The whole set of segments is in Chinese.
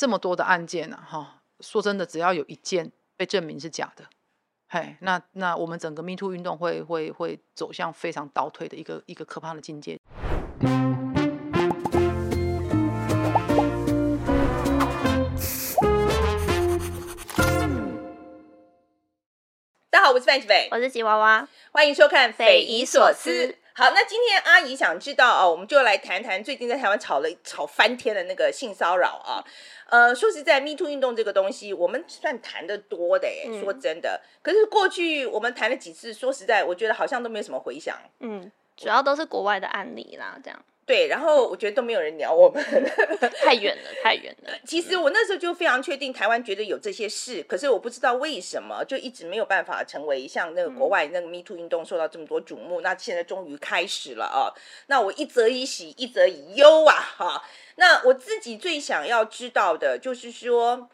这么多的案件啊，哈，说真的，只要有一件被证明是假的，嘿，那那我们整个 Me Too 运动会会会走向非常倒退的一个一个可怕的境界。大家好，我是范琪斐，我是吉娃娃，欢迎收看《。匪夷所思好，那今天阿姨想知道哦，我们就来谈谈最近在台湾吵了吵翻天的那个性骚扰啊。呃，说实在，Me Too 运动这个东西，我们算谈的多的耶。嗯、说真的，可是过去我们谈了几次，说实在，我觉得好像都没有什么回响。嗯，主要都是国外的案例啦，这样。对，然后我觉得都没有人鸟我们，太远了，太远了。其实我那时候就非常确定，台湾觉得有这些事，可是我不知道为什么就一直没有办法成为像那个国外那个 Me Too 运动受到这么多瞩目。嗯、那现在终于开始了啊！那我一则以喜，一则以忧啊！哈，那我自己最想要知道的就是说，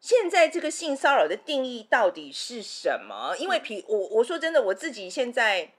现在这个性骚扰的定义到底是什么？因为譬我我说真的，我自己现在。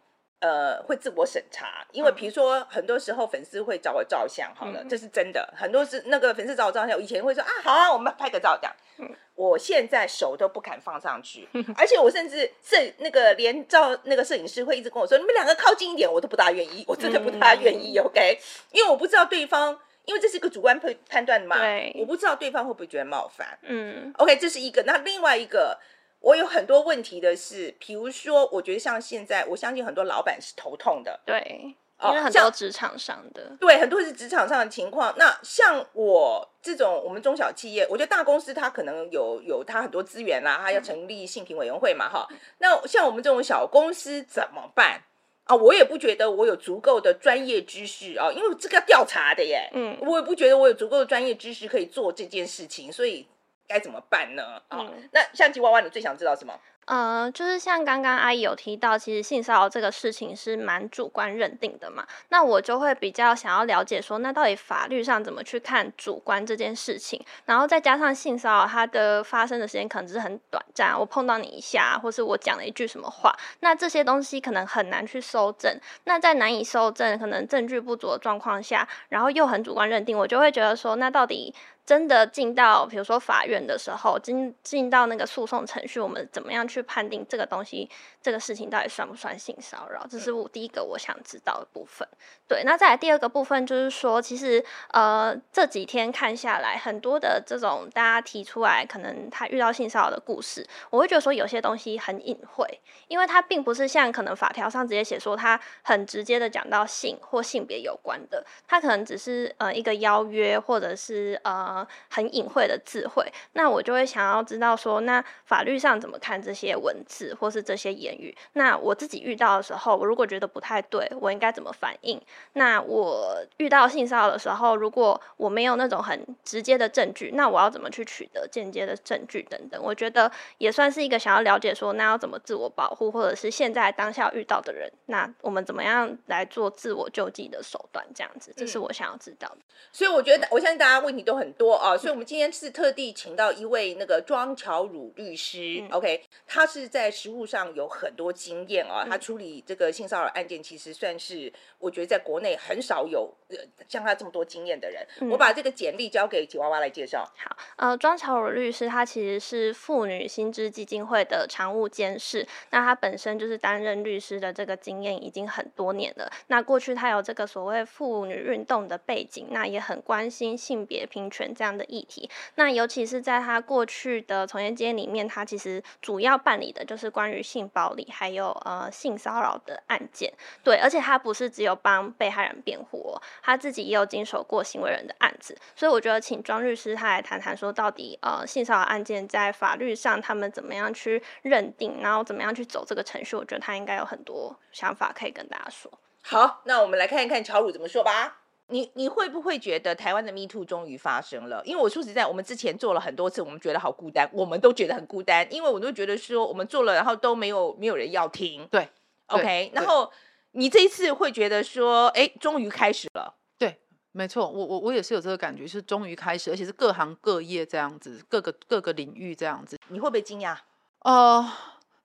呃，会自我审查，因为比如说，很多时候粉丝会找我照相，好了，嗯、这是真的。很多是那个粉丝找我照相，我以前会说啊，好啊，我们拍个照这样。嗯、我现在手都不敢放上去，嗯、而且我甚至摄那个连照那个摄影师会一直跟我说，你们两个靠近一点，我都不大愿意，我真的不大愿意。嗯、OK，因为我不知道对方，因为这是一个主观判判断嘛，对我不知道对方会不会觉得冒犯。嗯，OK，这是一个。那另外一个。我有很多问题的是，比如说，我觉得像现在，我相信很多老板是头痛的，对，因为很多职场上的，对，很多是职场上的情况。那像我这种我们中小企业，我觉得大公司它可能有有它很多资源啦，它要成立性评委员会嘛，哈、嗯。那像我们这种小公司怎么办啊？我也不觉得我有足够的专业知识啊，因为这个要调查的耶，嗯，我也不觉得我有足够的专业知识可以做这件事情，所以。该怎么办呢？啊、嗯，那相机娃娃，你最想知道什么？呃，就是像刚刚阿姨有提到，其实性骚扰这个事情是蛮主观认定的嘛。那我就会比较想要了解说，那到底法律上怎么去看主观这件事情？然后再加上性骚扰它的发生的时间可能只是很短暂，我碰到你一下，或是我讲了一句什么话，那这些东西可能很难去搜证。那在难以搜证、可能证据不足的状况下，然后又很主观认定，我就会觉得说，那到底？真的进到，比如说法院的时候，进进到那个诉讼程序，我们怎么样去判定这个东西，这个事情到底算不算性骚扰？这是我第一个我想知道的部分。对，那再来第二个部分就是说，其实呃这几天看下来，很多的这种大家提出来，可能他遇到性骚扰的故事，我会觉得说有些东西很隐晦，因为它并不是像可能法条上直接写说他很直接的讲到性或性别有关的，他可能只是呃一个邀约或者是呃。呃，很隐晦的智慧，那我就会想要知道说，那法律上怎么看这些文字或是这些言语？那我自己遇到的时候，我如果觉得不太对，我应该怎么反应？那我遇到性骚扰的时候，如果我没有那种很直接的证据，那我要怎么去取得间接的证据等等？我觉得也算是一个想要了解说，那要怎么自我保护，或者是现在当下遇到的人，那我们怎么样来做自我救济的手段？这样子，这是我想要知道的。嗯，所以我觉得，我相信大家问题都很多。多啊，所以我们今天是特地请到一位那个庄巧汝律师，嗯，OK，他是在实务上有很多经验啊，他处理这个性骚扰案件，其实算是我觉得在国内很少有呃像他这么多经验的人。嗯，我把这个简历交给吉娃娃来介绍。好，呃，庄巧汝律师他其实是妇女心知基金会的常务监事，那他本身就是担任律师的这个经验已经很多年了。那过去他有这个所谓妇女运动的背景，那也很关心性别平权。这样的议题，那尤其是在他过去的从业经验里面，他其实主要办理的就是关于性暴力还有呃性骚扰的案件。对，而且他不是只有帮被害人辩护，他自己也有经手过行为人的案子。所以我觉得，请庄律师他来谈谈，说到底呃性骚扰案件在法律上他们怎么样去认定，然后怎么样去走这个程序，我觉得他应该有很多想法可以跟大家说。好，那我们来看一看乔鲁怎么说吧。你你会不会觉得台湾的 Me Too 终于发生了？因为我说实在，我们之前做了很多次，我们觉得好孤单，我们都觉得很孤单，因为我都觉得说我们做了，然后都没有没有人要听。对，OK，然后你这一次会觉得说，哎，终于开始了。对，没错，我我我也是有这个感觉，是终于开始，而且是各行各业这样子，各个各个领域这样子。你会不会惊讶？呃，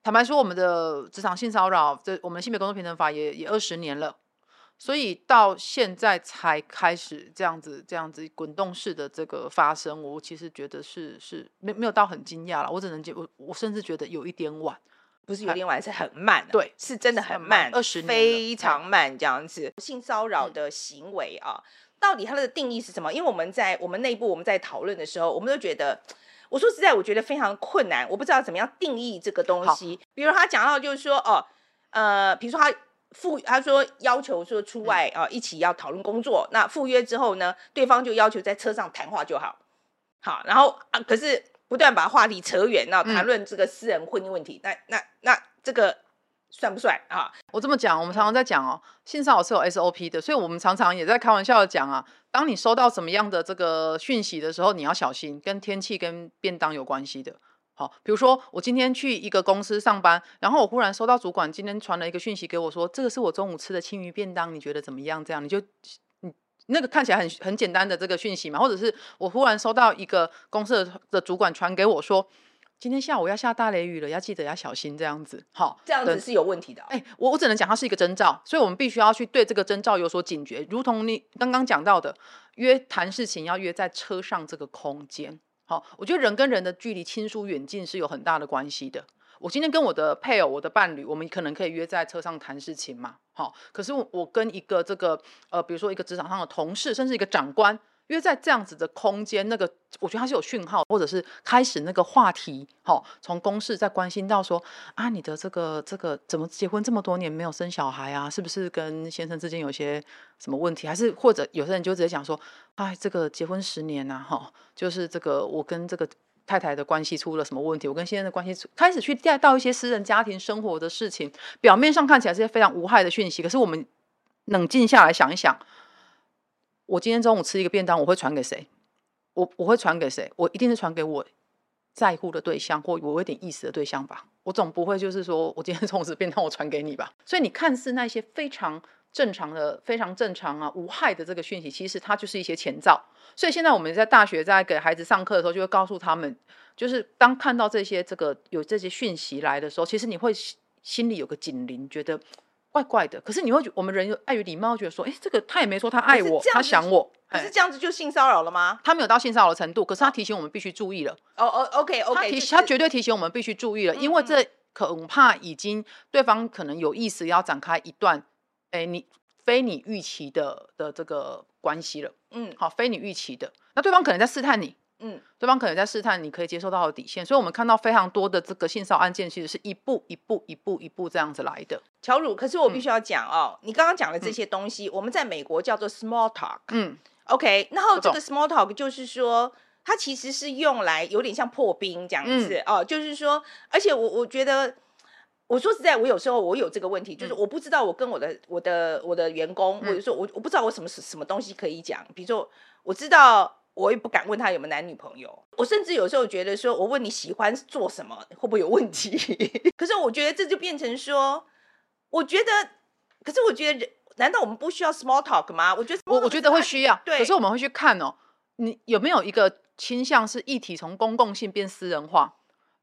坦白说，我们的职场性骚扰，这我们性别工作平等法也也二十年了。所以到现在才开始这样子这样子滚动式的这个发生，我其实觉得是是没没有到很惊讶了，我只能觉我我甚至觉得有一点晚。不是有点晚，是很慢，啊，对，是真的很慢，二十年非常慢这样子。性骚扰的行为啊，嗯，到底它的定义是什么？因为我们在我们内部我们在讨论的时候，我们都觉得，我说实在，我觉得非常困难，我不知道怎么样定义这个东西。比如他讲到就是说，哦，呃，比如说他赴，他说要求说出外啊，一起要讨论工作，那赴约之后呢，对方就要求在车上谈话就好，好，然后啊，可是。不断把话题扯远，然后谈论这个私人婚姻问题，嗯、那那那这个算不算啊？我这么讲，我们常常在讲哦，性骚扰是有 SOP 的，所以我们常常也在开玩笑的讲啊，当你收到什么样的这个讯息的时候，你要小心，跟天气跟便当有关系的。好，比如说我今天去一个公司上班，然后我忽然收到主管今天传了一个讯息给我说，这个是我中午吃的青鱼便当，你觉得怎么样？这样你就。那个看起来很很简单的这个讯息嘛，或者是我忽然收到一个公司的的主管传给我说，今天下午要下大雷雨了，要记得要小心这样子。好，这样子是有问题的。哎，我我只能讲它是一个征兆，所以我们必须要去对这个征兆有所警觉。如同你刚刚讲到的，约谈事情要约在车上这个空间。好，我觉得人跟人的距离亲疏远近是有很大的关系的。我今天跟我的配偶、我的伴侣，我们可能可以约在车上谈事情嘛，好。可是我跟一个这个呃，比如说一个职场上的同事，甚至一个长官，因为在这样子的空间，那个我觉得它是有讯号，或者是开始那个话题，好，从公事再关心到说啊，你的这个这个怎么结婚这么多年没有生小孩啊？是不是跟先生之间有些什么问题？还是或者有些人就直接讲说，哎，这个结婚十年呐，哈，就是这个我跟这个。太太的关系出了什么问题？我跟先生的关系开始去带到一些私人家庭生活的事情，表面上看起来是些非常无害的讯息，可是我们冷静下来想一想，我今天中午吃一个便当，我会传给谁？我我会传给谁？我一定是传给我在乎的对象或我有点意思的对象吧。我总不会就是说我今天中午吃便当，我传给你吧。所以你看似那些非常。正常的，非常正常啊，无害的这个讯息，其实它就是一些前兆。所以现在我们在大学在给孩子上课的时候，就会告诉他们，就是当看到这些这个有这些讯息来的时候，其实你会心里有个警铃，觉得怪怪的。可是你会觉，我们人有碍于礼貌，觉得说，哎，这个他也没说他爱我，他想我，可是这样子就性骚扰了吗？他没有到性骚扰的程度，可是他提醒我们必须注意了。哦哦，OK OK，他提他绝对提醒我们必须注意了，因为这恐怕已经对方可能有意识要展开一段。哎，你非你预期的的这个关系了，嗯，好，非你预期的，那对方可能在试探你，嗯，对方可能在试探你可以接受到的底线，所以我们看到非常多的这个性骚扰案件，其实是一步一步一步一步这样子来的。乔汝，可是我必须要讲哦，嗯、你刚刚讲的这些东西，嗯、我们在美国叫做 small talk，嗯，OK，然后这个 small talk 就是说，它其实是用来有点像破冰这样子、嗯、哦，就是说，而且我我觉得。我说实在，我有时候我有这个问题，就是我不知道我跟我的我的我的员工，或者说我我不知道我什么什么东西可以讲。比如说，我知道我也不敢问他有没有男女朋友。我甚至有时候觉得说，我问你喜欢做什么会不会有问题？可是我觉得这就变成说，我觉得，可是我觉得，难道我们不需要 small talk 吗？我觉得我我觉得会需要，对。可是我们会去看哦，你有没有一个倾向是议题从公共性变私人化？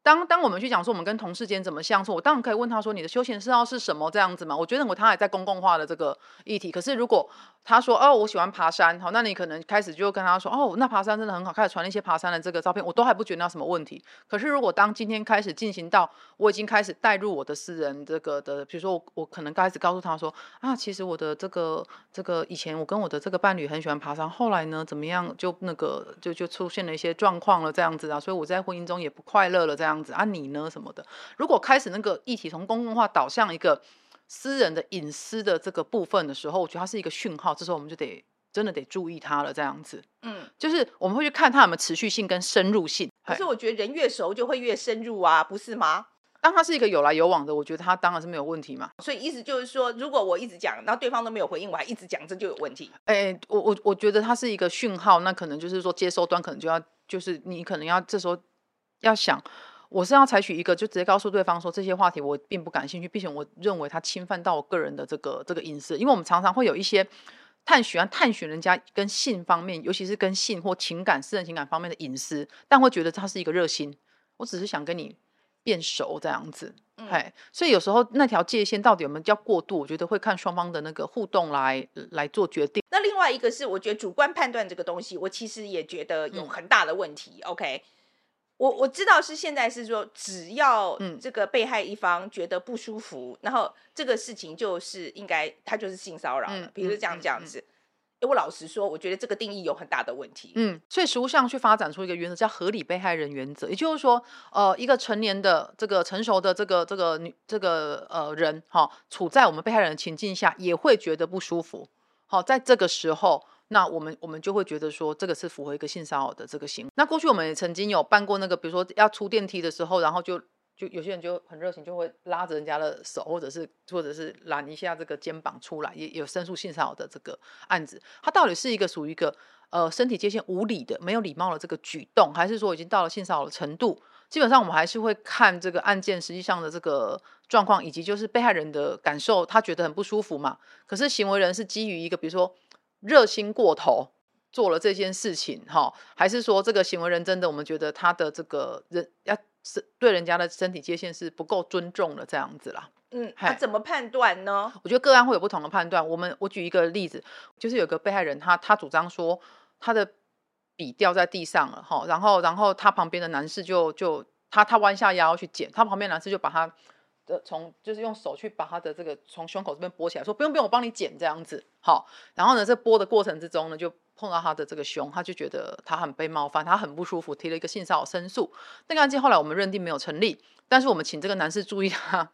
当当我们去讲说我们跟同事间怎么相处，我当然可以问他说，你的休闲嗜好是什么这样子嘛？我觉得我他还在公共化的这个议题。可是如果他说哦，我喜欢爬山，好，那你可能开始就跟他说哦，那爬山真的很好，开始传一些爬山的这个照片，我都还不觉得有什么问题。可是如果当今天开始进行到我已经开始带入我的私人这个的，比如说我我可能开始告诉他说啊，其实我的这个这个以前我跟我的这个伴侣很喜欢爬山，后来呢怎么样就那个就就出现了一些状况了这样子啊，所以我在婚姻中也不快乐了这样。样子啊，你呢什么的？如果开始那个议题从公共化导向一个私人的隐私的这个部分的时候，我觉得它是一个讯号，这时候我们就得真的得注意它了。这样子，嗯，就是我们会去看它有没有持续性跟深入性。可是我觉得人越熟就会越深入啊，不是吗？当它是一个有来有往的，我觉得它当然是没有问题嘛。所以意思就是说，如果我一直讲，然后对方都没有回应，我还一直讲，这就有问题。哎、欸，我我我觉得它是一个讯号，那可能就是说接收端可能就要，就是你可能要这时候要想。我是要采取一个，就直接告诉对方说，这些话题我并不感兴趣，并且我认为他侵犯到我个人的这个这个隐私。因为我们常常会有一些探寻、探寻人家跟性方面，尤其是跟性或情感、私人情感方面的隐私，但会觉得他是一个热心。我只是想跟你变熟这样子。哎、嗯，所以有时候那条界限到底有没有叫过度，我觉得会看双方的那个互动来来做决定。那另外一个是，我觉得主观判断这个东西，我其实也觉得有很大的问题。嗯、OK。我我知道是现在是说，只要这个被害一方觉得不舒服，嗯、然后这个事情就是应该他就是性骚扰了。嗯、比如这样这样子，哎、嗯，我老实说，我觉得这个定义有很大的问题。嗯，所以实务上去发展出一个原则叫合理被害人原则，也就是说，呃，一个成年的这个成熟的这个这个女这个呃人哈、哦，处在我们被害人的情境下，也会觉得不舒服。好、哦，在这个时候。那我们我们就会觉得说，这个是符合一个性骚扰的这个行为。那过去我们也曾经有办过那个，比如说要出电梯的时候，然后就就有些人就很热情，就会拉着人家的手，或者是或者是揽一下这个肩膀出来，也有申诉性骚扰的这个案子。它到底是一个属于一个呃身体界限无理的、没有礼貌的这个举动，还是说已经到了性骚扰的程度？基本上我们还是会看这个案件实际上的这个状况，以及就是被害人的感受，他觉得很不舒服嘛。可是行为人是基于一个比如说。热心过头做了这件事情，哈，还是说这个行为人真的，我们觉得他的这个人要是对人家的身体界限是不够尊重的这样子啦。嗯，他怎么判断呢？我觉得个案会有不同的判断。我们我举一个例子，就是有个被害人，他他主张说他的笔掉在地上了，哈，然后然后他旁边的男士就就他他弯下腰去捡，他旁边男士就把他。的从就是用手去把他的这个从胸口这边拨起来，说不用不用，我帮你剪这样子，好。然后呢，在拨的过程之中呢，就碰到他的这个胸，他就觉得他很被冒犯，他很不舒服，提了一个性骚扰申诉。那个案件后来我们认定没有成立，但是我们请这个男士注意他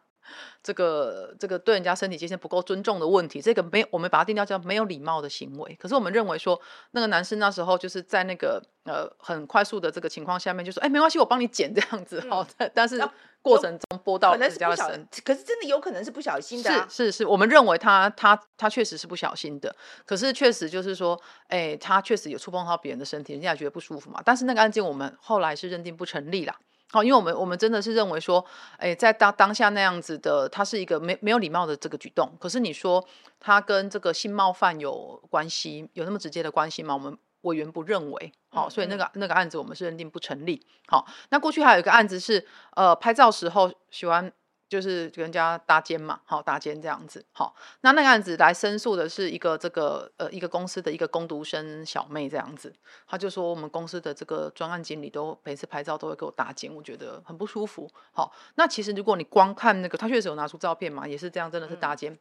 这个这个对人家身体界限不够尊重的问题，这个没有我们把它定调叫没有礼貌的行为。可是我们认为说那个男生那时候就是在那个呃很快速的这个情况下面就说，哎，没关系，我帮你剪这样子，好、嗯，但是。过程中拨到人家的身，可是真的有可能是不小心的、啊。是是是，我们认为他他他确实是不小心的，可是确实就是说，哎、欸，他确实有触碰到别人的身体，人家也觉得不舒服嘛。但是那个案件我们后来是认定不成立啦。好，因为我们我们真的是认为说，哎、欸，在当当下那样子的，他是一个没没有礼貌的这个举动。可是你说他跟这个性冒犯有关系，有那么直接的关系吗？我们。委员不认为，好，所以那个那个案子我们是认定不成立。好，那过去还有一个案子是，呃，拍照时候喜欢就是跟人家搭肩嘛，好，搭肩这样子。好，那那个案子来申诉的是一个这个呃一个公司的一个工读生小妹这样子，他就说我们公司的这个专案经理都每次拍照都会给我搭肩，我觉得很不舒服。好，那其实如果你光看那个，他确实有拿出照片嘛，也是这样，真的是搭肩。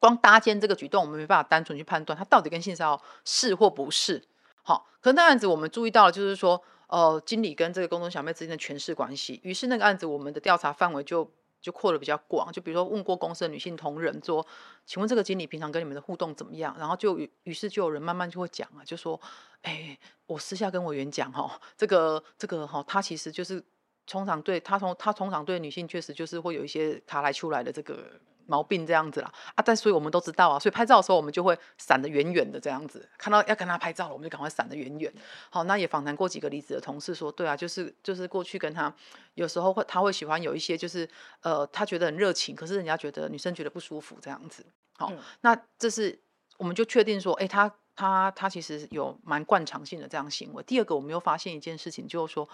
光搭肩这个举动，我们没办法单纯去判断他到底跟性骚扰是或不是。好，可是那案子我们注意到了，就是说，呃，经理跟这个工读小妹之间的权势关系。于是那个案子我们的调查范围就就扩的比较广，就比如说问过公司的女性同仁说，请问这个经理平常跟你们的互动怎么样？然后就于是就有人慢慢就会讲啊，就说，哎，我私下跟委员讲哈，这个这个哈，他其实就是通常对他从他通常对女性确实就是会有一些卡来出来的这个。毛病这样子啦啊，但所以我们都知道啊，所以拍照的时候我们就会闪得远远的这样子，看到要跟他拍照了，我们就赶快闪得远远。好，那也访谈过几个离职的同事说，对啊，就是就是过去跟他有时候会他会喜欢有一些就是呃他觉得很热情，可是人家觉得女生觉得不舒服这样子。好，嗯、那这是我们就确定说，哎、欸，他他他其实有蛮惯常性的这样行为。第二个，我们又发现一件事情，就是说，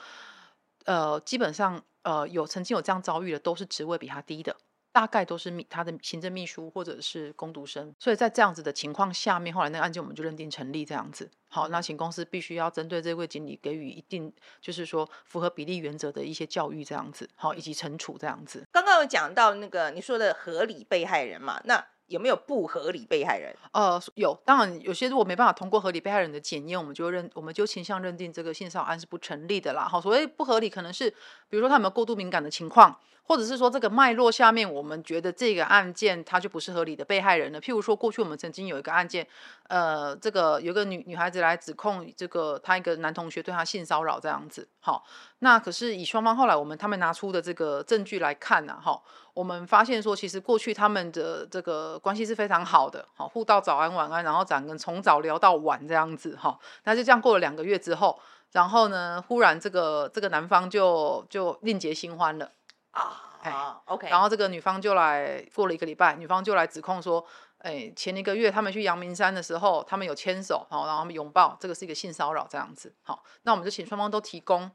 呃，基本上呃有曾经有这样遭遇的，都是职位比他低的。大概都是秘他的行政秘书或者是工读生，所以在这样子的情况下面，后来那个案件我们就认定成立这样子。好，那请公司必须要针对这位经理给予一定，就是说符合比例原则的一些教育这样子，好，以及惩处这样子。刚刚有讲到那个你说的合理被害人嘛，那有没有不合理被害人？呃，有，当然有些如果没办法通过合理被害人的检验，我们就认我们就倾向认定这个性骚扰案是不成立的啦。好，所谓不合理，可能是比如说他有没有过度敏感的情况。或者是说这个脉络下面，我们觉得这个案件它就不是合理的被害人了。譬如说，过去我们曾经有一个案件，呃，这个有个女女孩子来指控这个她一个男同学对她性骚扰这样子。好，那可是以双方后来我们他们拿出的这个证据来看呢，哈，我们发现说其实过去他们的这个关系是非常好的，好，互道早安晚安，然后两个人从早聊到晚这样子，哈，那就这样过了两个月之后，然后呢，忽然这个这个男方就就另结新欢了。啊，好，OK。然后这个女方就来，过了一个礼拜，女方就来指控说，哎，前一个月他们去阳明山的时候，他们有牵手，好，然后他们拥抱，这个是一个性骚扰这样子。好，那我们就请双方都提供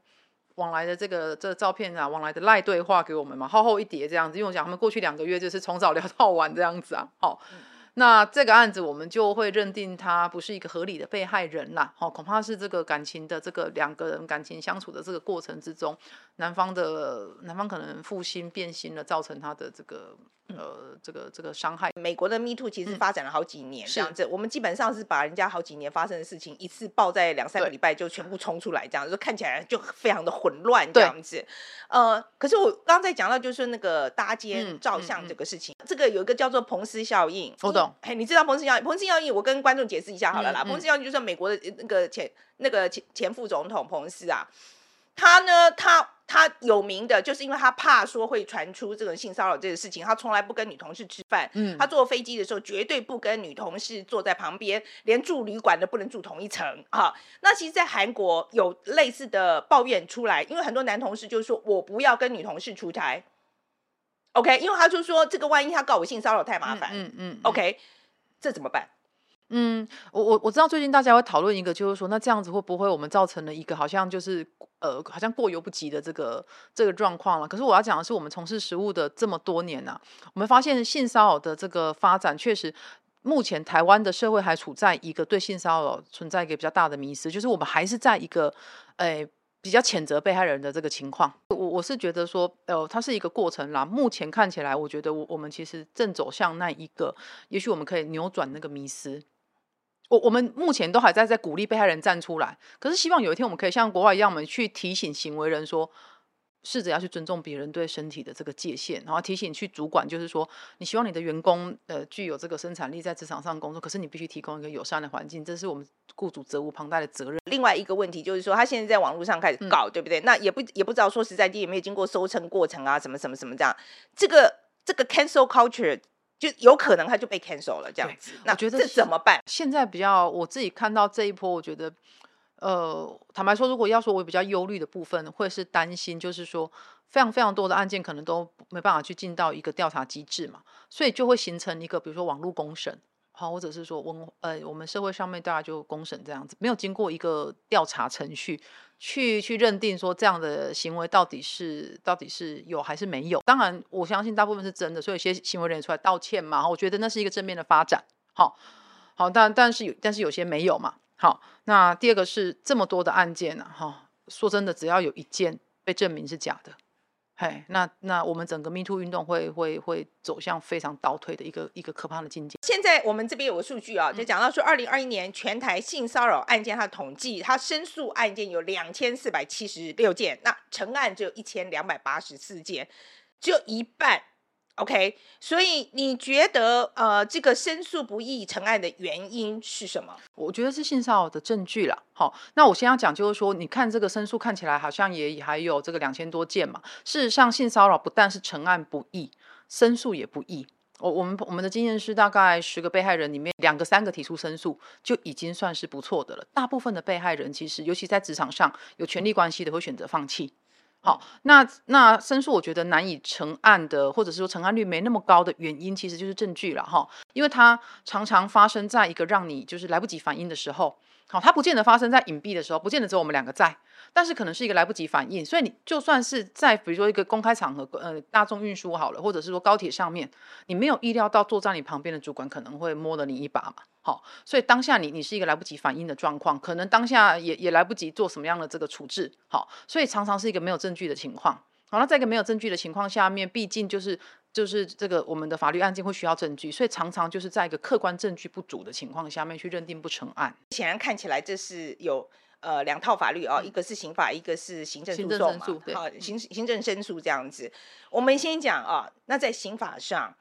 往来的这个这个照片啊，往来的赖对话给我们嘛，厚厚一叠这样子。因为我讲他们过去两个月就是从早聊到晚这样子啊，好。嗯那这个案子我们就会认定他不是一个合理的被害人啦，哦，恐怕是这个感情的这个两个人感情相处的这个过程之中，男方的男方可能负心变心了，造成他的这个。呃，这个这个伤害，美国的 Me Too 其实发展了好几年，这样子，我们基本上是把人家好几年发生的事情一次爆在两三个礼拜就全部冲出来，这样就看起来就非常的混乱，这样子。呃，可是我刚刚在讲到就是那个搭肩照相这个事情，这个有一个叫做彭斯效应，我懂。嘿，你知道彭斯效应？彭斯要义，我跟观众解释一下好了啦。彭斯要义就是美国的那个前那个前前副总统彭斯啊，他呢，他。他有名的就是因为他怕说会传出这个性骚扰这个事情，他从来不跟女同事吃饭。嗯，他坐飞机的时候绝对不跟女同事坐在旁边，连住旅馆都不能住同一层啊。那其实，在韩国有类似的抱怨出来，因为很多男同事就是说我不要跟女同事出差，OK，因为他就说这个万一他告我性骚扰太麻烦，嗯嗯，嗯，OK，这怎么办？嗯，我我我知道最近大家会讨论一个，就是说那这样子会不会我们造成了一个好像就是呃好像过犹不及的这个这个状况了？可是我要讲的是，我们从事实务的这么多年呐、啊，我们发现性骚扰的这个发展确实，目前台湾的社会还处在一个对性骚扰存在一个比较大的迷思，就是我们还是在一个诶比较谴责被害人的这个情况。我是觉得说，呃，它是一个过程啦。目前看起来，我觉得我我们其实正走向那一个，也许我们可以扭转那个迷失。我我们目前都还在在鼓励被害人站出来，可是希望有一天我们可以像国外一样，我们去提醒行为人说，试着要去尊重别人对身体的这个界限，然后提醒去主管，就是说你希望你的员工呃具有这个生产力在职场上工作，可是你必须提供一个友善的环境，这是我们雇主责无旁贷的责任。另外一个问题就是说，他现在在网络上开始搞，嗯、对不对？那也不也不知道说实在地有没有经过收称过程啊，什么什么什么这样，这个这个 cancel culture。就有可能他就被 cancel 了这样子，那觉得这怎么办？现在比较我自己看到这一波，我觉得，呃，坦白说，如果要说我比较忧虑的部分，会是担心，就是说非常非常多的案件可能都没办法去进到一个调查机制嘛，所以就会形成一个比如说网络公审。好，或者是说，我呃，我们社会上面大家就公审这样子，没有经过一个调查程序，去去认定说这样的行为到底是到底是有还是没有。当然，我相信大部分是真的，所以有些行为人出来道歉嘛，我觉得那是一个正面的发展。好，好，但但是有但是有些没有嘛。好，那第二个是这么多的案件呢，哈，说真的，只要有一件被证明是假的。嘿，那那我们整个 Me Too 运动会会会走向非常倒退的一个一个可怕的境界。现在我们这边有个数据啊，就讲到说，二零二一年全台性骚扰案件，它的统计，它申诉案件有两千四百七十六件，那成案只有一千两百八十四件，只有一半。OK，所以你觉得呃，这个申诉不易成案的原因是什么？我觉得是性骚扰的证据啦。好，那我先要讲就是说，你看这个申诉看起来好像也还有这个两千多件嘛。事实上，性骚扰不但是成案不易，申诉也不易。我我们我们的经验是，大概十个被害人里面，两个三个提出申诉就已经算是不错的了。大部分的被害人其实，尤其在职场上有权力关系的，会选择放弃。好，那那申诉我觉得难以成案的，或者是说成案率没那么高的原因，其实就是证据了哈，因为它常常发生在一个让你就是来不及反应的时候。好，它不见得发生在隐蔽的时候，不见得只有我们两个在，但是可能是一个来不及反应，所以你就算是在比如说一个公开场合，呃，大众运输好了，或者是说高铁上面，你没有意料到坐在你旁边的主管可能会摸了你一把嘛，好，所以当下你你是一个来不及反应的状况，可能当下也也来不及做什么样的这个处置，好，所以常常是一个没有证据的情况。好，那在一个没有证据的情况下面，毕竟就是。就是这个我们的法律案件会需要证据，所以常常就是在一个客观证据不足的情况下面去认定不成案。显然看起来这是有呃两套法律哦，一个是刑法，一个是行政诉讼嘛。好，行行政申诉这样子。我们先讲啊，那在刑法上，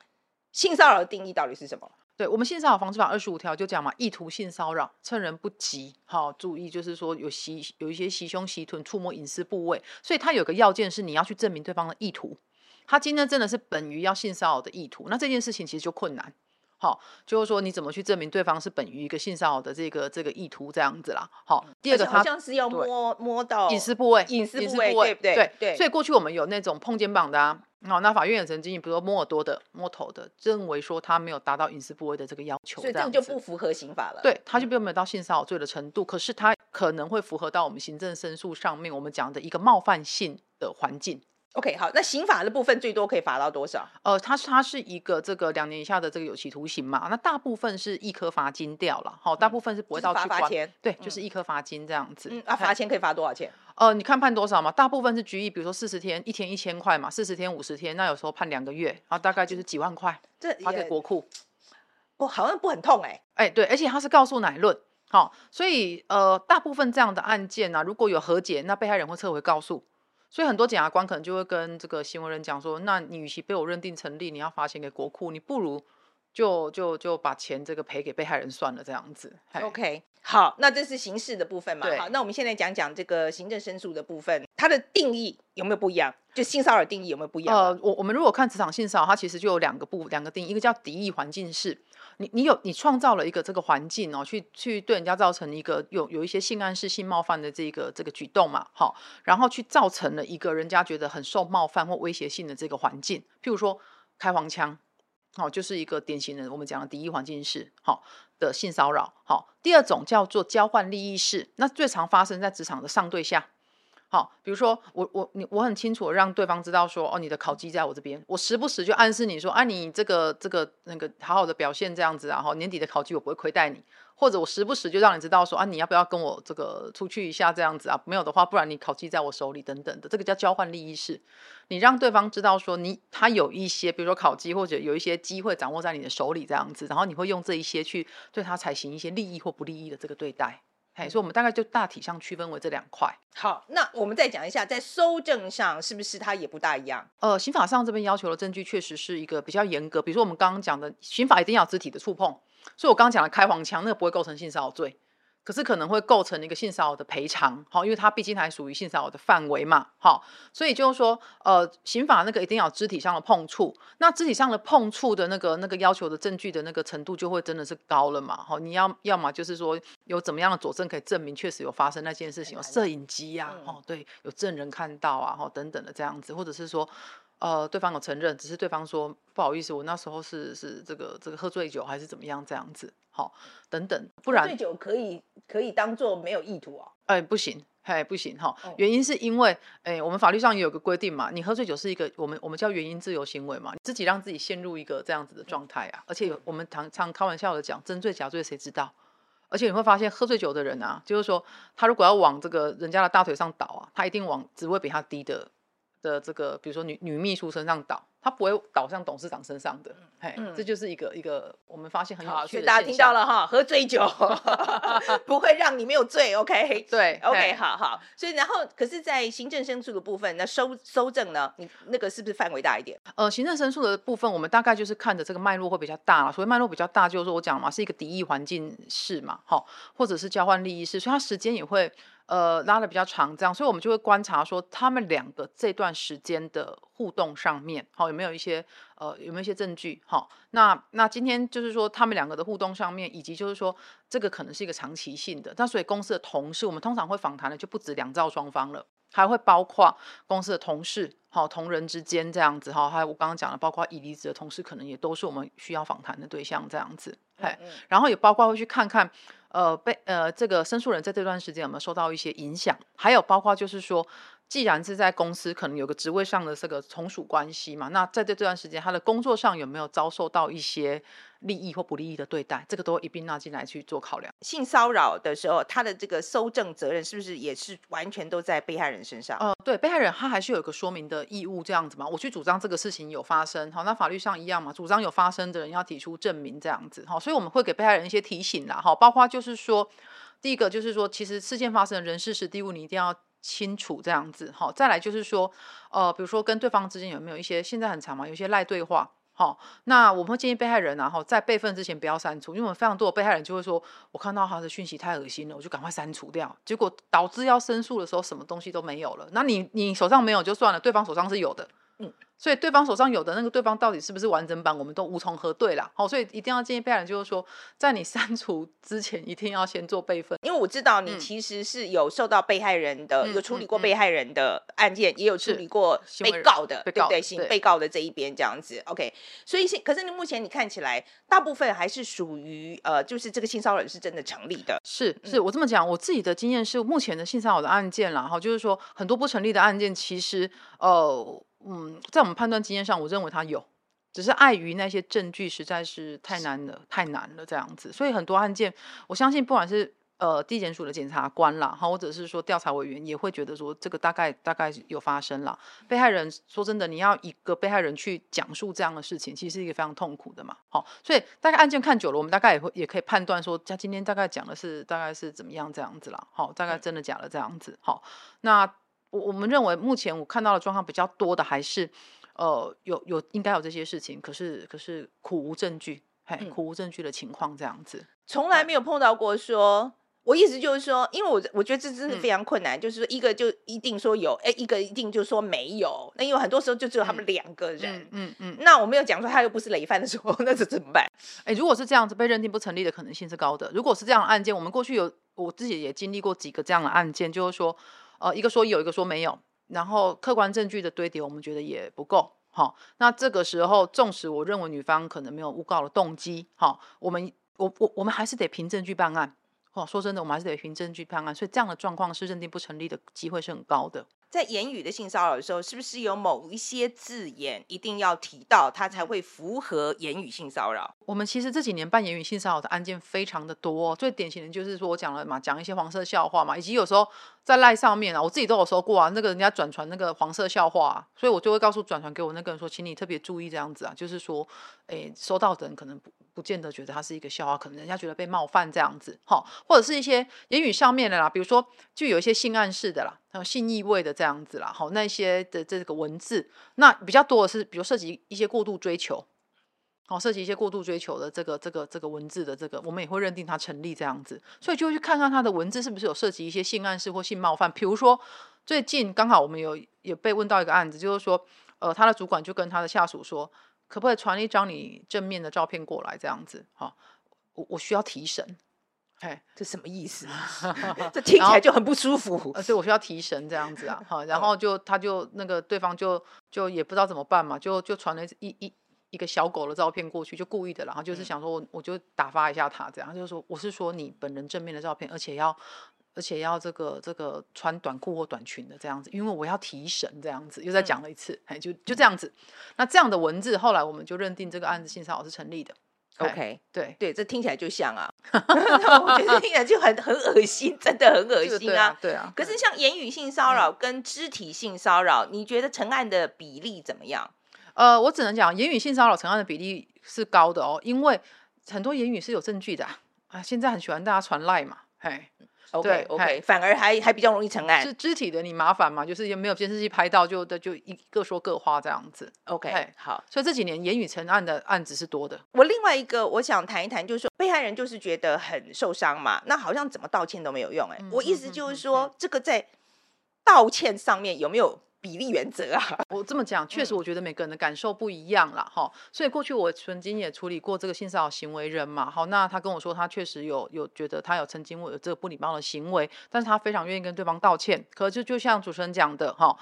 性骚扰的定义到底是什么？对，我们性骚扰防治法二十五条就讲嘛，意图性骚扰，趁人不及。好，注意就是说有袭有一些袭胸袭臀、触摸隐私部位，所以它有个要件是你要去证明对方的意图。他今天真的是本于要性骚扰的意图，那这件事情其实就困难。好，就是说你怎么去证明对方是本于一个性骚扰的这个这个意图这样子啦。好，第二个他好像是要摸摸到隐私部位，隐私部位对不对？对对。所以过去我们有那种碰肩膀的啊，好，那法院也曾经，比如说摸耳朵的、摸头的，认为说他没有达到隐私部位的这个要求，所以这样就不符合刑法了。对，他就并没有到性骚扰罪的程度，可是他。可能会符合到我们行政申诉上面我们讲的一个冒犯性的环境。OK，好，那刑法的部分最多可以罚到多少？呃，它它是一个这个两年以下的这个有期徒刑嘛，那大部分是一颗罚金掉了，好，大部分是不会到去关，罚钱，对，就是一颗罚金这样子。嗯，啊，罚钱可以罚多少钱？呃，你看判多少嘛？大部分是拘役，比如说四十天，一天一千块嘛，四十天五十天，那有时候判两个月，然后大概就是几万块，这罚给国库。不，好像不很痛哎、欸，哎、欸，对，而且他是告诉乃论，好，所以呃，大部分这样的案件呢、啊，如果有和解，那被害人会撤回告诉。所以很多检察官可能就会跟这个行为人讲说，那你与其被我认定成立，你要罚钱给国库，你不如就就就把钱这个赔给被害人算了，这样子。OK，好，那这是刑事的部分嘛？好，那我们现在讲讲这个行政申诉的部分，它的定义有没有不一样？就性骚扰定义有没有不一样？呃，我我们如果看职场性骚扰，它其实就有两个部两个定义，一个叫敌意环境式。你你有你创造了一个这个环境哦，去去对人家造成一个有有一些性暗示、性冒犯的这个这个举动嘛，好，然后去造成了一个人家觉得很受冒犯或威胁性的这个环境，譬如说开黄腔，好，就是一个典型的我们讲的敌意环境式，好，的性骚扰，好，第二种叫做交换利益式，那最常发生在职场的上对下。好，比如说我我你我很清楚让对方知道说哦，你的考绩在我这边，我时不时就暗示你说啊，你这个这个那个好好的表现这样子，然后年底的考绩我不会亏待你，或者我时不时就让你知道说啊，你要不要跟我这个出去一下这样子啊？没有的话，不然你考绩在我手里等等的，这个叫交换利益式，你让对方知道说你他有一些比如说考绩或者有一些机会掌握在你的手里这样子，然后你会用这一些去对他采行一些利益或不利益的这个对待。哎，所以我们大概就大体上区分为这两块。好，那我们再讲一下，在搜证上是不是它也不大一样？呃，刑法上这边要求的证据确实是一个比较严格，比如说我们刚刚讲的，刑法一定要肢体的触碰，所以我刚刚讲的开黄腔，那个不会构成性骚扰罪。可是可能会构成一个性骚扰的赔偿，好，因为它毕竟还属于性骚扰的范围嘛，好，所以就是说，呃，刑法那个一定要有肢体上的碰触，那肢体上的碰触的那个那个要求的证据的那个程度就会真的是高了嘛，好，你要要么就是说有怎么样的佐证可以证明确实有发生那件事情，有摄影机呀，哦，对，有证人看到啊，哈，等等的这样子，或者是说。呃，对方有承认，只是对方说不好意思，我那时候是是这个这个喝醉酒还是怎么样这样子，好，等等，不然醉酒可以可以当做没有意图啊？哎，不行，嘿，不行哈，原因是因为哎，我们法律上也有个规定嘛，你喝醉酒是一个我们我们叫原因自由行为嘛，你自己让自己陷入一个这样子的状态啊，而且我们常常开玩笑的讲，真醉假醉谁知道？而且你会发现喝醉酒的人啊，就是说他如果要往这个人家的大腿上倒啊，他一定往只会比他低的。的这个，比如说女女秘书身上倒，她不会倒向董事长身上的，嘿，嗯、这就是一个一个我们发现很有趣的。所以大家听到了哈，喝醉酒 不会让你没有醉，OK？对，OK，好好。所以然后，可是，在行政申诉的部分，那收收证呢？你那个是不是范围大一点？呃，行政申诉的部分，我们大概就是看着这个脉络会比较大了。所谓脉络比较大，就是说我讲嘛，是一个敌意环境式嘛，好，或者是交换利益式，所以它时间也会。呃，拉的比较长，这样，所以我们就会观察说，他们两个这段时间的互动上面，好、哦，有没有一些呃，有没有一些证据？好、哦，那那今天就是说，他们两个的互动上面，以及就是说，这个可能是一个长期性的。那所以公司的同事，我们通常会访谈的就不止两造双方了，还会包括公司的同事，好、哦，同仁之间这样子，哈、哦，还有我刚刚讲的，包括已离职的同事，可能也都是我们需要访谈的对象，这样子，哎、嗯嗯，然后也包括会去看看。呃，被呃这个申诉人在这段时间有没有受到一些影响？还有包括就是说，既然是在公司可能有个职位上的这个从属关系嘛，那在这这段时间他的工作上有没有遭受到一些利益或不利益的对待？这个都一并纳进来去做考量。性骚扰的时候，他的这个搜证责任是不是也是完全都在被害人身上？呃，对，被害人他还是有一个说明的义务这样子嘛。我去主张这个事情有发生，好，那法律上一样嘛，主张有发生的人要提出证明这样子，好，所以我们会给被害人一些提醒啦，好，包括就是说，第一个就是说，其实事件发生的人事时地物你一定要清楚这样子，好，再来就是说，呃，比如说跟对方之间有没有一些现在很长嘛，有些赖对话。好，那我们会建议被害人，然后在备份之前不要删除，因为我们非常多的被害人就会说，我看到他的讯息太恶心了，我就赶快删除掉，结果导致要申诉的时候什么东西都没有了。那你你手上没有就算了，对方手上是有的，嗯。所以对方手上有的那个对方到底是不是完整版，我们都无从核对啦。好，所以一定要建议被害人，就是说，在你删除之前，一定要先做备份。因为我知道你其实是有受到被害人的，嗯、有处理过被害人的案件，嗯、也有处理过被告的，对不对？行，被告的这一边这样子。OK，所以可是你目前你看起来，大部分还是属于呃，就是这个性骚扰是真的成立的。是，是我这么讲，我自己的经验是，目前的性骚扰的案件啦，哈，就是说很多不成立的案件，其实呃。嗯，在我们判断经验上，我认为他有，只是碍于那些证据实在是太难了，太难了这样子，所以很多案件，我相信不管是呃地检署的检察官啦，哈，或者是说调查委员也会觉得说这个大概大概有发生了。被害人说真的，你要一个被害人去讲述这样的事情，其实是一个非常痛苦的嘛，好，所以大概案件看久了，我们大概也会也可以判断说，他今天大概讲的是大概是怎么样这样子啦，好，大概真的假的这样子，好，那。我我们认为，目前我看到的状况比较多的还是，呃，有有应该有这些事情，可是可是苦无证据，嘿，苦无证据的情况这样子，从来没有碰到过说。我意思就是说，因为我我觉得这真的非常困难，嗯、就是说一个就一定说有，哎，一个一定就说没有。那因为很多时候就只有他们两个人，嗯嗯，嗯，嗯，那我没有讲说他又不是累犯的时候，那这怎么办？哎，如果是这样子被认定不成立的可能性是高的。如果是这样的案件，我们过去有我自己也经历过几个这样的案件，就是说。呃，一个说有，一个说没有，然后客观证据的堆叠，我们觉得也不够。好，那这个时候，纵使我认为女方可能没有诬告的动机，好，我们我我我们还是得凭证据办案。哦，说真的，我们还是得凭证据办案，所以这样的状况是认定不成立的机会是很高的。在言语的性骚扰的时候，是不是有某一些字眼一定要提到，它才会符合言语性骚扰？我们其实这几年办言语性骚扰的案件非常的多，最典型的就是说我讲了嘛，讲一些黄色笑话嘛，以及有时候在赖上面啊，我自己都有说过啊，那个人家转传那个黄色笑话啊，所以我就会告诉转传给我那个人说，请你特别注意这样子啊，就是说，诶，收到的人可能不不见得觉得他是一个笑话，可能人家觉得被冒犯这样子，哈，或者是一些言语上面的啦，比如说就有一些性暗示的啦。有性意味的这样子啦，好，那些的这个文字，那比较多的是，比如涉及一些过度追求，好，涉及一些过度追求的这个这个这个文字的这个，我们也会认定它成立这样子，所以就会去看看它的文字是不是有涉及一些性暗示或性冒犯。比如说最近刚好我们有也被问到一个案子，就是说，呃，他的主管就跟他的下属说，可不可以传一张你正面的照片过来这样子，好，我我需要提神。哎，这什么意思？这听起来就很不舒服。呃，所以我需要提神这样子啊，好，然后就他就那个对方就就也不知道怎么办嘛，就就传了一一一个小狗的照片过去，就故意的，然后就是想说我我就打发一下他，这样就是说我是说你本人正面的照片，而且要而且要这个这个穿短裤或短裙的这样子，因为我要提神这样子，又再讲了一次，哎，就就这样子。那这样的文字，后来我们就认定这个案子性骚扰是成立的。OK，对对，这听起来就像啊，我觉得听起来就很很恶心，真的很恶心啊。对啊。可是像言语性骚扰跟肢体性骚扰，你觉得成案的比例怎么样？呃，我只能讲言语性骚扰成案的比例是高的哦，因为很多言语是有证据的啊。现在很喜欢大家传赖嘛，嘿。OK OK，反而还还比较容易成案。是肢体的你麻烦嘛？就是也没有监视器拍到，就的就一各说各话这样子。OK，好。所以这几年言语成案的案子是多的。我另外一个我想谈一谈，就是说被害人就是觉得很受伤嘛，那好像怎么道歉都没有用哎、欸。嗯、我意思就是说，这个在道歉上面有没有？比例原则啊，我这么讲，确实我觉得每个人的感受不一样啦。哈、嗯。所以过去我曾经也处理过这个性骚扰行为人嘛，好，那他跟我说他确实有有觉得他有曾经有这个不礼貌的行为，但是他非常愿意跟对方道歉。可是就像主持人讲的哈，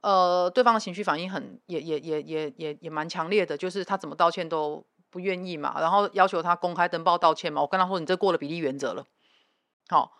呃，对方的情绪反应很也也也也也也蛮强烈的，就是他怎么道歉都不愿意嘛，然后要求他公开登报道歉嘛。我跟他说，你这过了比例原则了，好。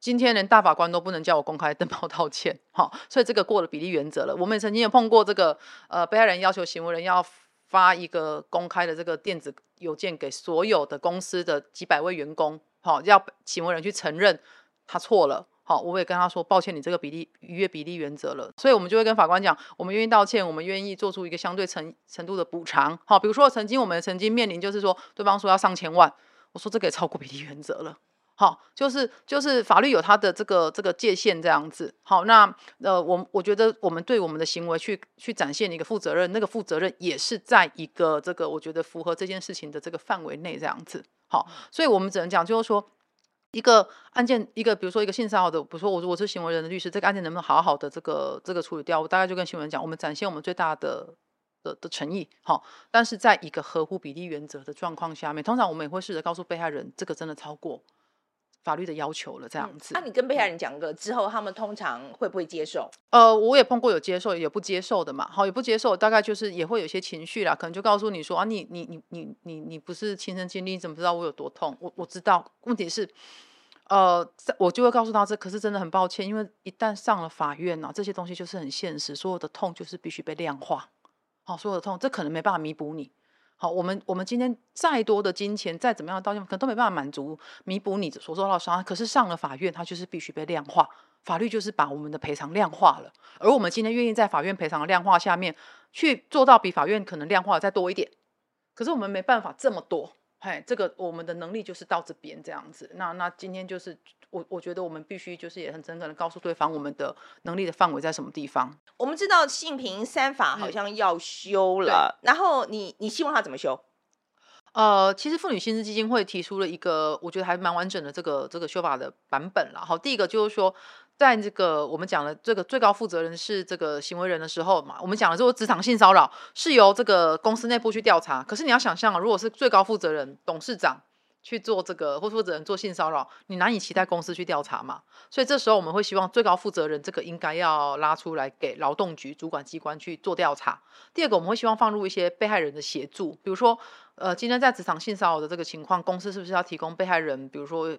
今天连大法官都不能叫我公开登报道歉，好，所以这个过了比例原则了。我们曾经有碰过这个，呃，被害人要求行为人要发一个公开的这个电子邮件给所有的公司的几百位员工，好，要行为人去承认他错了，好，我也跟他说抱歉，你这个比例逾越比例原则了，所以我们就会跟法官讲，我们愿意道歉，我们愿意做出一个相对程程度的补偿，好，比如说曾经我们曾经面临就是说对方说要上千万，我说这个也超过比例原则了。好，就是就是法律有它的这个这个界限这样子。好，那呃，我我觉得我们对我们的行为去去展现一个负责任，那个负责任也是在一个这个我觉得符合这件事情的这个范围内这样子。好，所以我们只能讲就是说，一个案件，一个比如说一个性骚扰的，比如说我我是行为人的律师，这个案件能不能好好的这个这个处理掉？我大概就跟新闻讲，我们展现我们最大的的的诚意，好，但是在一个合乎比例原则的状况下面，通常我们也会试着告诉被害人，这个真的超过法律的要求了，这样子。那、嗯啊、你跟被害人讲个之后，他们通常会不会接受？呃，我也碰过有接受，也不接受的嘛。好，也不接受，大概就是也会有些情绪啦，可能就告诉你说啊，你你你你你你不是亲身经历，你怎么知道我有多痛？我我知道，问题是，呃，我就会告诉他这，可是真的很抱歉，因为一旦上了法院呢、啊，这些东西就是很现实，所有的痛就是必须被量化。好，所有的痛，这可能没办法弥补你。好，我们我们今天再多的金钱，再怎么样的道歉，可能都没办法满足弥补你所受到的伤害。可是上了法院，它就是必须被量化，法律就是把我们的赔偿量化了。而我们今天愿意在法院赔偿的量化下面去做到比法院可能量化的再多一点，可是我们没办法这么多。嘿，这个我们的能力就是到这边这样子。那那今天就是我我觉得我们必须就是也很诚恳的告诉对方我们的能力的范围在什么地方。我们知道性平三法好像要修了，嗯、然后你你希望他怎么修？呃，其实妇女新知基金会提出了一个我觉得还蛮完整的这个这个修法的版本了。好，第一个就是说。在这个我们讲的这个最高负责人是这个行为人的时候嘛，我们讲的这个职场性骚扰是由这个公司内部去调查。可是你要想象啊，如果是最高负责人董事长去做这个，或负责人做性骚扰，你难以期待公司去调查嘛。所以这时候我们会希望最高负责人这个应该要拉出来给劳动局主管机关去做调查。第二个，我们会希望放入一些被害人的协助，比如说，呃，今天在职场性骚扰的这个情况，公司是不是要提供被害人，比如说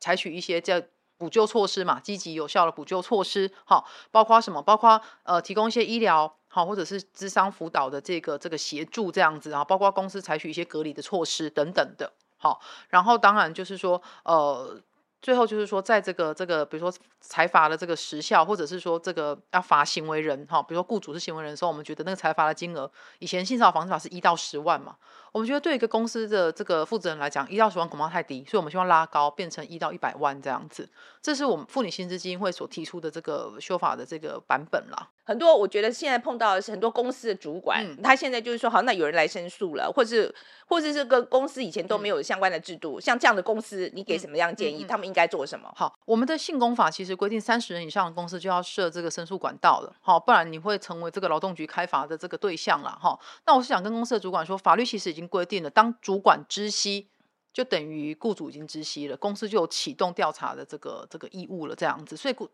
采取一些叫。补救措施嘛，积极有效的补救措施，好，包括什么？包括呃，提供一些医疗，好，或者是咨商辅导的这个这个协助这样子啊，包括公司采取一些隔离的措施等等的，好，然后当然就是说，呃。最后就是说，在这个这个，比如说财罚的这个时效，或者是说这个要罚行为人哈，比如说雇主是行为人的时候，我们觉得那个财罚的金额，以前性骚扰防治法是一到十万嘛，我们觉得对一个公司的这个负责人来讲，一到十万恐怕太低，所以我们希望拉高，变成一到一百万这样子。这是我们妇女薪资基金会所提出的这个修法的这个版本啦。很多我觉得现在碰到的是很多公司的主管，嗯、他现在就是说，好，那有人来申诉了，或是或是这个公司以前都没有相关的制度，嗯、像这样的公司，你给什么样的建议？他们应该做什么？好，我们的性工法其实规定三十人以上的公司就要设这个申诉管道了，好，不然你会成为这个劳动局开罚的这个对象了，哈。那我是想跟公司的主管说，法律其实已经规定了，当主管知悉。就等于雇主已经知悉了，公司就有启动调查的这个这个义务了，这样子，所以主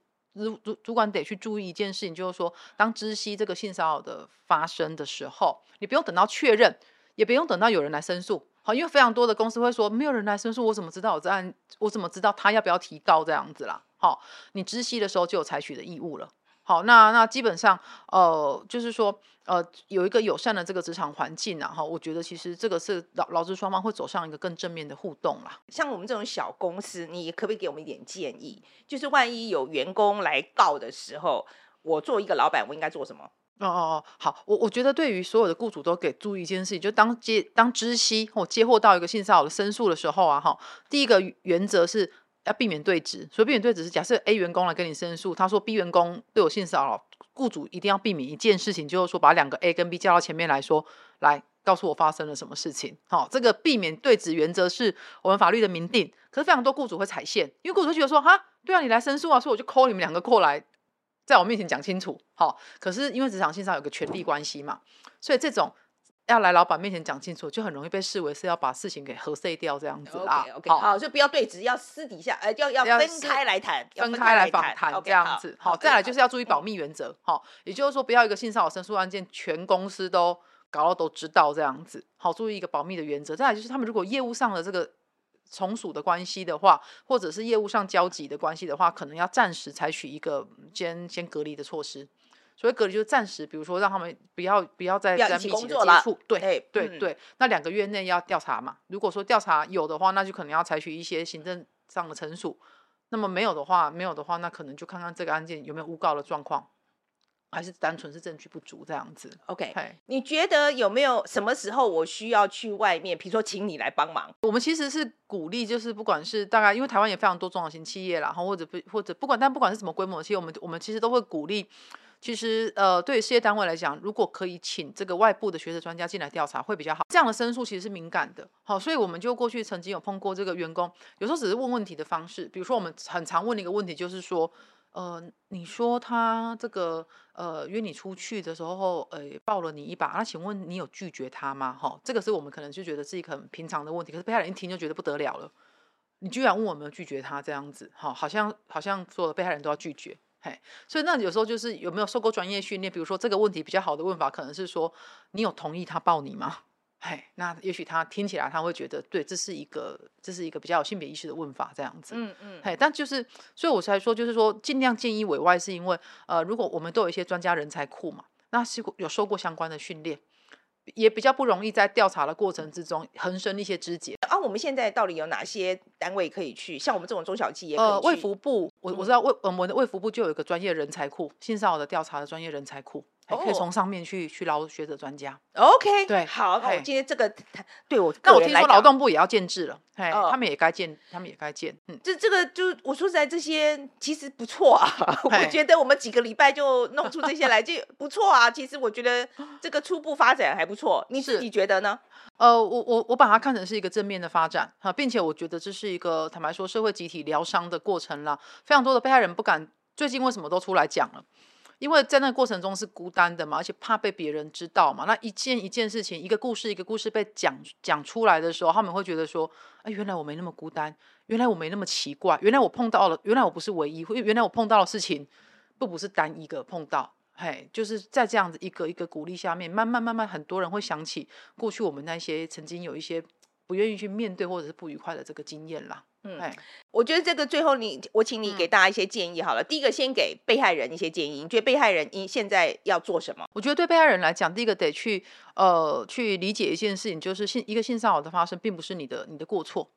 主主管得去注意一件事情，就是说，当知悉这个性骚扰的发生的时候，你不用等到确认，也不用等到有人来申诉，好，因为非常多的公司会说，没有人来申诉，我怎么知道我这案，我怎么知道他要不要提告这样子啦？好，你知悉的时候就有采取的义务了。好，那那基本上，呃，就是说，呃，有一个友善的这个职场环境啊，哈，我觉得其实这个是劳劳资双方会走上一个更正面的互动啦。像我们这种小公司，你可不可以给我们一点建议？就是万一有员工来告的时候，我作为一个老板，我应该做什么？哦哦哦，好，我我觉得对于所有的雇主都给注意一件事情，就当接当知悉或接获到一个性骚扰的申诉的时候啊，哈，第一个原则是。要避免对质，所以避免对质是假设 A 员工来跟你申诉，他说 B 员工对我性骚扰，雇主一定要避免一件事情，就是说把两个 A 跟 B 叫到前面来说，来告诉我发生了什么事情。好、哦，这个避免对质原则是我们法律的明定，可是非常多雇主会踩线，因为雇主会觉得说哈，对啊，你来申诉啊，所以我就 call 你们两个过来，在我面前讲清楚。好、可是因为职场性骚扰有个权力关系嘛，所以这种。要来老板面前讲清楚，就很容易被视为是要把事情给核碎掉这样子啦。OK OK，好，好，就不要对质，要私底下，呃，要要分开来谈，分开来访谈这样子。Okay, 好，好，再来就是要注意保密原则。好，也就是说，不要一个性骚扰申诉案件，全公司都搞到都知道这样子。好，注意一个保密的原则。再来就是，他们如果业务上的这个从属的关系的话，或者是业务上交集的关系的话，可能要暂时采取一个先先隔离的措施。所以隔离就暂时，比如说让他们不要不要再在密集的接触，对对对。那两个月内要调查嘛？如果说调查有的话，那就可能要采取一些行政上的惩处。那么没有的话，没有的话，那可能就看看这个案件有没有诬告的状况，还是单纯是证据不足这样子。OK，你觉得有没有什么时候我需要去外面，比如说请你来帮忙？我们其实是鼓励，就是不管是大概，因为台湾也非常多中小型企业啦，然后或者不或者不管，但不管是什么规模的企业，我们我们其实都会鼓励。其实呃，对事业单位来讲，如果可以请这个外部的学者专家进来调查，会比较好。这样的申诉其实是敏感的，好，所以我们就过去曾经有碰过这个员工，有时候只是问问题的方式，比如说我们很常问的一个问题就是说，呃，你说他这个呃约你出去的时候，呃抱了你一把，那请问你有拒绝他吗？哈，这个是我们可能就觉得是一个很平常的问题，可是被害人一听就觉得不得了了，你居然问我有没有拒绝他这样子，好，好像好像所有的被害人都要拒绝。嘿，所以那有时候就是有没有受过专业训练？比如说这个问题比较好的问法，可能是说你有同意他抱你吗？嘿，那也许他听起来他会觉得，对，这是一个这是一个比较有性别意识的问法，这样子。嗯嗯。嘿，但就是，所以我才说，就是说尽量建议委外，是因为呃，如果我们都有一些专家人才库嘛，那是有受过相关的训练。也比较不容易在调查的过程之中横生一些枝节啊。我们现在到底有哪些单位可以去？像我们这种中小企业，呃，卫福部，我我知道卫我们的卫福部就有一个专业人才库，性骚扰的调查的专业人才库。还可以从上面去去捞学者专家。OK，对，好，那我今天这个对我，那我听说劳动部也要建制了，哎，他们也该建，他们也该建。嗯，这这个就我说实在，这些其实不错啊。我觉得我们几个礼拜就弄出这些来，就不错啊。其实我觉得这个初步发展还不错。你自己觉得呢？呃，我我我把它看成是一个正面的发展哈，并且我觉得这是一个坦白说社会集体疗伤的过程啦。非常多的被害人不敢，最近为什么都出来讲了？因为在那个过程中是孤单的嘛，而且怕被别人知道嘛。那一件一件事情，一个故事一个故事被讲讲出来的时候，他们会觉得说：“哎，原来我没那么孤单，原来我没那么奇怪，原来我碰到了，原来我不是唯一，原来我碰到的事情不不是单一个碰到。”嘿，就是在这样子一个一个鼓励下面，慢慢慢慢，很多人会想起过去我们那些曾经有一些不愿意去面对或者是不愉快的这个经验啦。嗯，我觉得这个最后你，我请你给大家一些建议好了。嗯、第一个，先给被害人一些建议。你觉得被害人应现在要做什么？我觉得对被害人来讲，第一个得去呃去理解一件事情，就是性一个性骚扰的发生，并不是你的你的过错。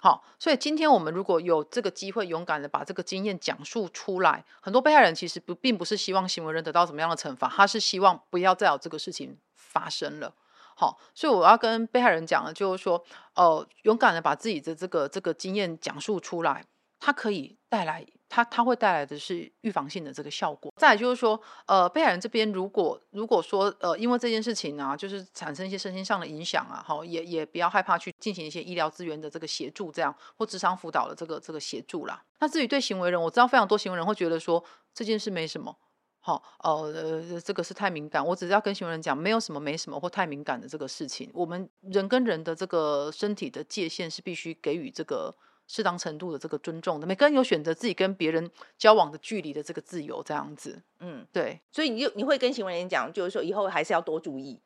好，所以今天我们如果有这个机会，勇敢的把这个经验讲述出来，很多被害人其实不并不是希望行为人得到什么样的惩罚，他是希望不要再有这个事情发生了。好，所以我要跟被害人讲的，就是说，呃，勇敢的把自己的这个这个经验讲述出来，它可以带来，它它会带来的是预防性的这个效果。再就是说，呃，被害人这边如果如果说，呃，因为这件事情啊，就是产生一些身心上的影响啊，好，也也不要害怕去进行一些医疗资源的这个协助，这样或智商辅导的这个这个协助啦。那至于对行为人，我知道非常多行为人会觉得说这件事没什么。好，哦，呃，这个是太敏感，我只是要跟行为人讲，没有什么，没什么或太敏感的这个事情。我们人跟人的这个身体的界限是必须给予这个适当程度的这个尊重的。每个人有选择自己跟别人交往的距离的这个自由，这样子。嗯，对。所以你就你会跟行为人讲，就是说以后还是要多注意。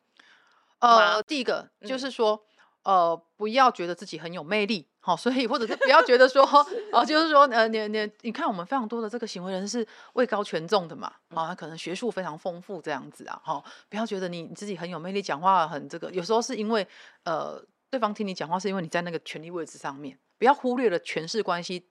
呃，第一个就是说。嗯呃，不要觉得自己很有魅力，好，所以或者是不要觉得说，哦、呃，就是说，呃，你你你看，我们非常多的这个行为人是位高权重的嘛，啊，他可能学术非常丰富这样子啊，哈，不要觉得你你自己很有魅力，讲话很这个，有时候是因为呃，对方听你讲话是因为你在那个权力位置上面，不要忽略了权势关系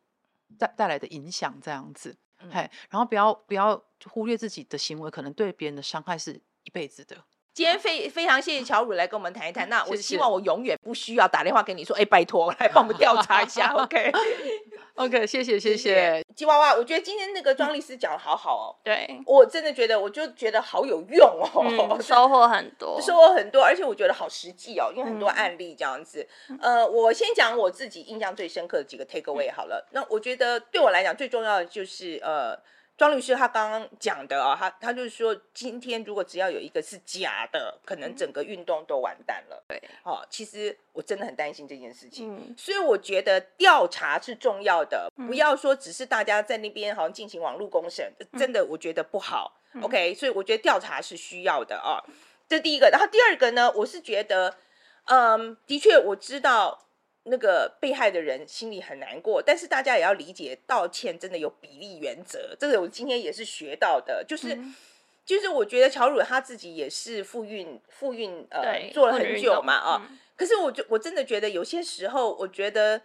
带带来的影响这样子，嘿，然后不要不要忽略自己的行为可能对别人的伤害是一辈子的。今天非非常谢谢乔汝来跟我们谈一谈。那我希望我永远不需要打电话给你说，哎、欸，拜托 来帮我们调查一下。OK，OK，谢谢谢谢。吉娃娃，我觉得今天那个庄律师讲的好好哦。对，我真的觉得，我就觉得好有用哦，嗯、收获很多，收获很多，而且我觉得好实际哦，因为很多案例这样子。嗯、呃，我先讲我自己印象最深刻的几个 take away 好了。那我觉得对我来讲最重要的就是呃。庄律师他刚刚讲的啊，他他就是说，今天如果只要有一个是假的，可能整个运动都完蛋了。对，哦，其实我真的很担心这件事情，嗯、所以我觉得调查是重要的，嗯、不要说只是大家在那边好像进行网络公审，嗯、真的我觉得不好。嗯、OK，所以我觉得调查是需要的啊，这第一个。然后第二个呢，我是觉得，嗯，的确我知道。那个被害的人心里很难过，但是大家也要理解，道歉真的有比例原则。这个我今天也是学到的，就是，嗯、就是我觉得乔汝他自己也是复运复运呃做了很久嘛啊，嗯、可是我就我真的觉得有些时候，我觉得。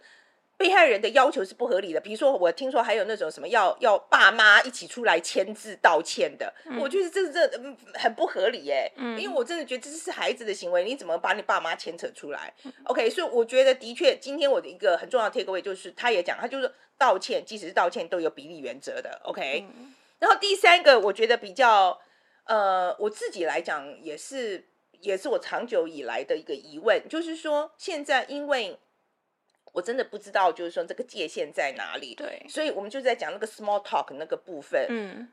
被害人的要求是不合理的，比如说我听说还有那种什么要要爸妈一起出来签字道歉的，嗯、我觉得这这很不合理耶，嗯、因为我真的觉得这是孩子的行为，你怎么把你爸妈牵扯出来、嗯、？OK，所以我觉得的确，今天我的一个很重要的 take away 就是，他也讲，他就是道歉，即使是道歉都有比例原则的，OK。嗯。然后第三个，我觉得比较呃，我自己来讲也是，也是我长久以来的一个疑问，就是说现在因为我真的不知道，就是说这个界限在哪里，对，所以我们就在讲那个 small talk 那个部分，嗯。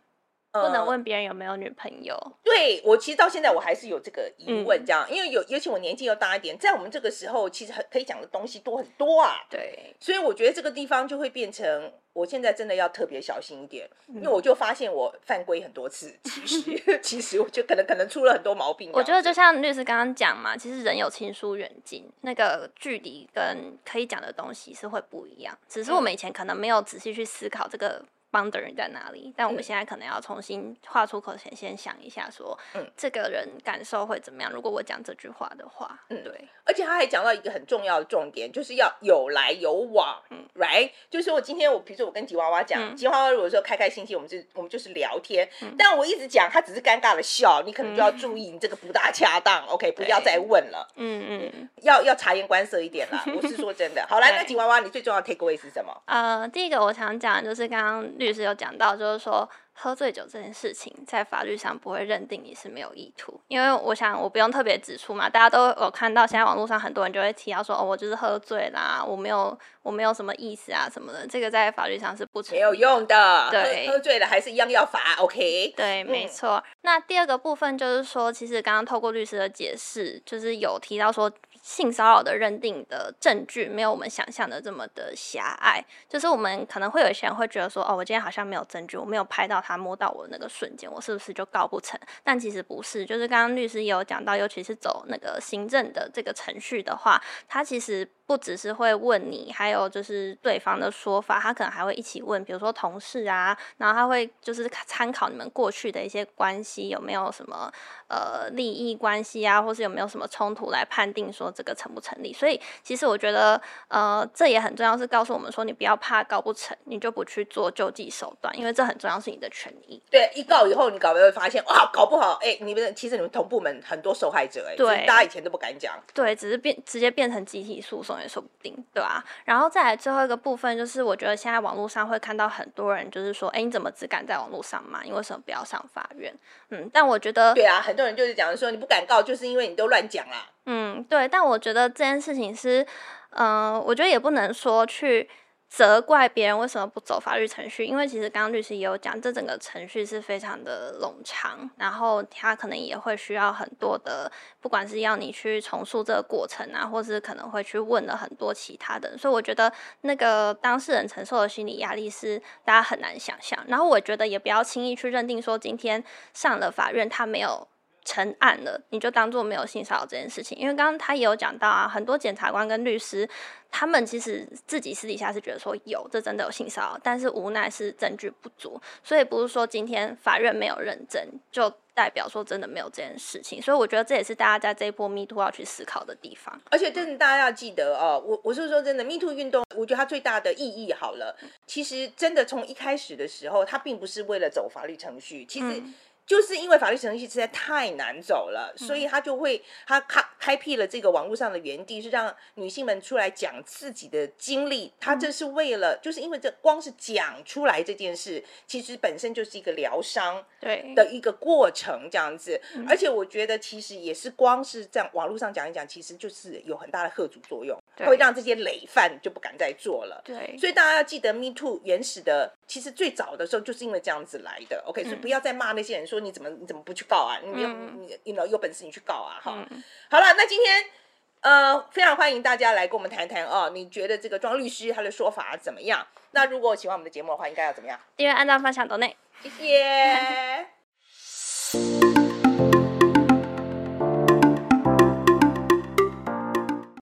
不能问别人有没有女朋友。呃、对，我其实到现在我还是有这个疑问，这样，嗯、因为有尤其我年纪又大一点，在我们这个时候，其实很可以讲的东西多很多啊。对，所以我觉得这个地方就会变成，我现在真的要特别小心一点，因为我就发现我犯规很多次，其实 其实我就可能可能出了很多毛病。我觉得就像律师刚刚讲嘛，其实人有亲疏远近，那个距离跟可以讲的东西是会不一样，只是我们以前可能没有仔细去思考这个。Boundary 在哪里？但我们现在可能要重新画出口前，先想一下，说，嗯，这个人感受会怎么样？如果我讲这句话的话，嗯，对。而且他还讲到一个很重要的重点，就是要有来有往，嗯，right？就是我今天我，比如说我跟吉娃娃讲，吉娃娃如果说开开心心，我们就我们就是聊天，但我一直讲，他只是尴尬的笑，你可能就要注意，你这个不大恰当，OK？不要再问了，嗯嗯，要要察言观色一点啦。我是说真的。好来，那吉娃娃，你最重要的 take away 是什么？呃，第一个我想讲就是刚刚。律师有讲到，就是说喝醉酒这件事情，在法律上不会认定你是没有意图，因为我想我不用特别指出嘛，大家都有看到，现在网络上很多人就会提到说，哦，我就是喝醉啦，我没有我没有什么意思啊什么的，这个在法律上是不成，没有用的，对，喝，喝醉了还是一样要罚，OK？对，没错。嗯、那第二个部分就是说，其实刚刚透过律师的解释，就是有提到说。性骚扰的认定的证据没有我们想象的这么的狭隘，就是我们可能会有一些人会觉得说，哦，我今天好像没有证据，我没有拍到他摸到我那个瞬间，我是不是就告不成？但其实不是，就是刚刚律师也有讲到，尤其是走那个行政的这个程序的话，他其实。不只是会问你，还有就是对方的说法，他可能还会一起问，比如说同事啊，然后他会就是参考你们过去的一些关系，有没有什么呃利益关系啊，或是有没有什么冲突来判定说这个成不成立。所以其实我觉得呃这也很重要，是告诉我们说你不要怕告不成，你就不去做救济手段，因为这很重要，是你的权益。对，一告以后你搞不会发现哇，搞不好哎，你们其实你们同部门很多受害者哎，对，大家以前都不敢讲，对，只是变直接变成集体诉讼。也说不定，对吧？然后再来最后一个部分，就是我觉得现在网络上会看到很多人，就是说，哎，你怎么只敢在网络上骂？你为什么不要上法院？嗯，但我觉得，对啊，很多人就是讲说，你不敢告，就是因为你都乱讲啦。嗯，对，但我觉得这件事情是，嗯、呃，我觉得也不能说去。责怪别人为什么不走法律程序？因为其实刚刚律师也有讲，这整个程序是非常的冗长，然后他可能也会需要很多的，不管是要你去重述这个过程啊，或是可能会去问了很多其他的，所以我觉得那个当事人承受的心理压力是大家很难想象。然后我觉得也不要轻易去认定说今天上了法院他没有成案了，你就当做没有性骚扰这件事情，因为刚刚他也有讲到啊，很多检察官跟律师。他们其实自己私底下是觉得说有，这真的有性骚扰，但是无奈是证据不足，所以不是说今天法院没有认证，就代表说真的没有这件事情。所以我觉得这也是大家在这一波 Me Too 要去思考的地方。而且真的大家要记得哦，我我是说真的，Me Too 运动，我觉得它最大的意义好了，其实真的从一开始的时候，它并不是为了走法律程序，其实。嗯就是因为法律程序实在太难走了，所以他就会他开开辟了这个网络上的园地，是让女性们出来讲自己的经历。他这是为了，就是因为这光是讲出来这件事，其实本身就是一个疗伤对的一个过程这样子。而且我觉得其实也是光是这样网络上讲一讲，其实就是有很大的贺阻作用，会让这些累犯就不敢再做了。对，所以大家要记得，Me Too 原始的其实最早的时候就是因为这样子来的。OK，所以不要再骂那些人说。说你怎么你怎么不去告啊？你有、嗯、你你有有本事你去告啊！哈、嗯，好了，那今天呃非常欢迎大家来跟我们谈谈哦。你觉得这个庄律师他的说法怎么样？那如果喜欢我们的节目的话，应该要怎么样？订阅、按照、分享、抖内，谢谢。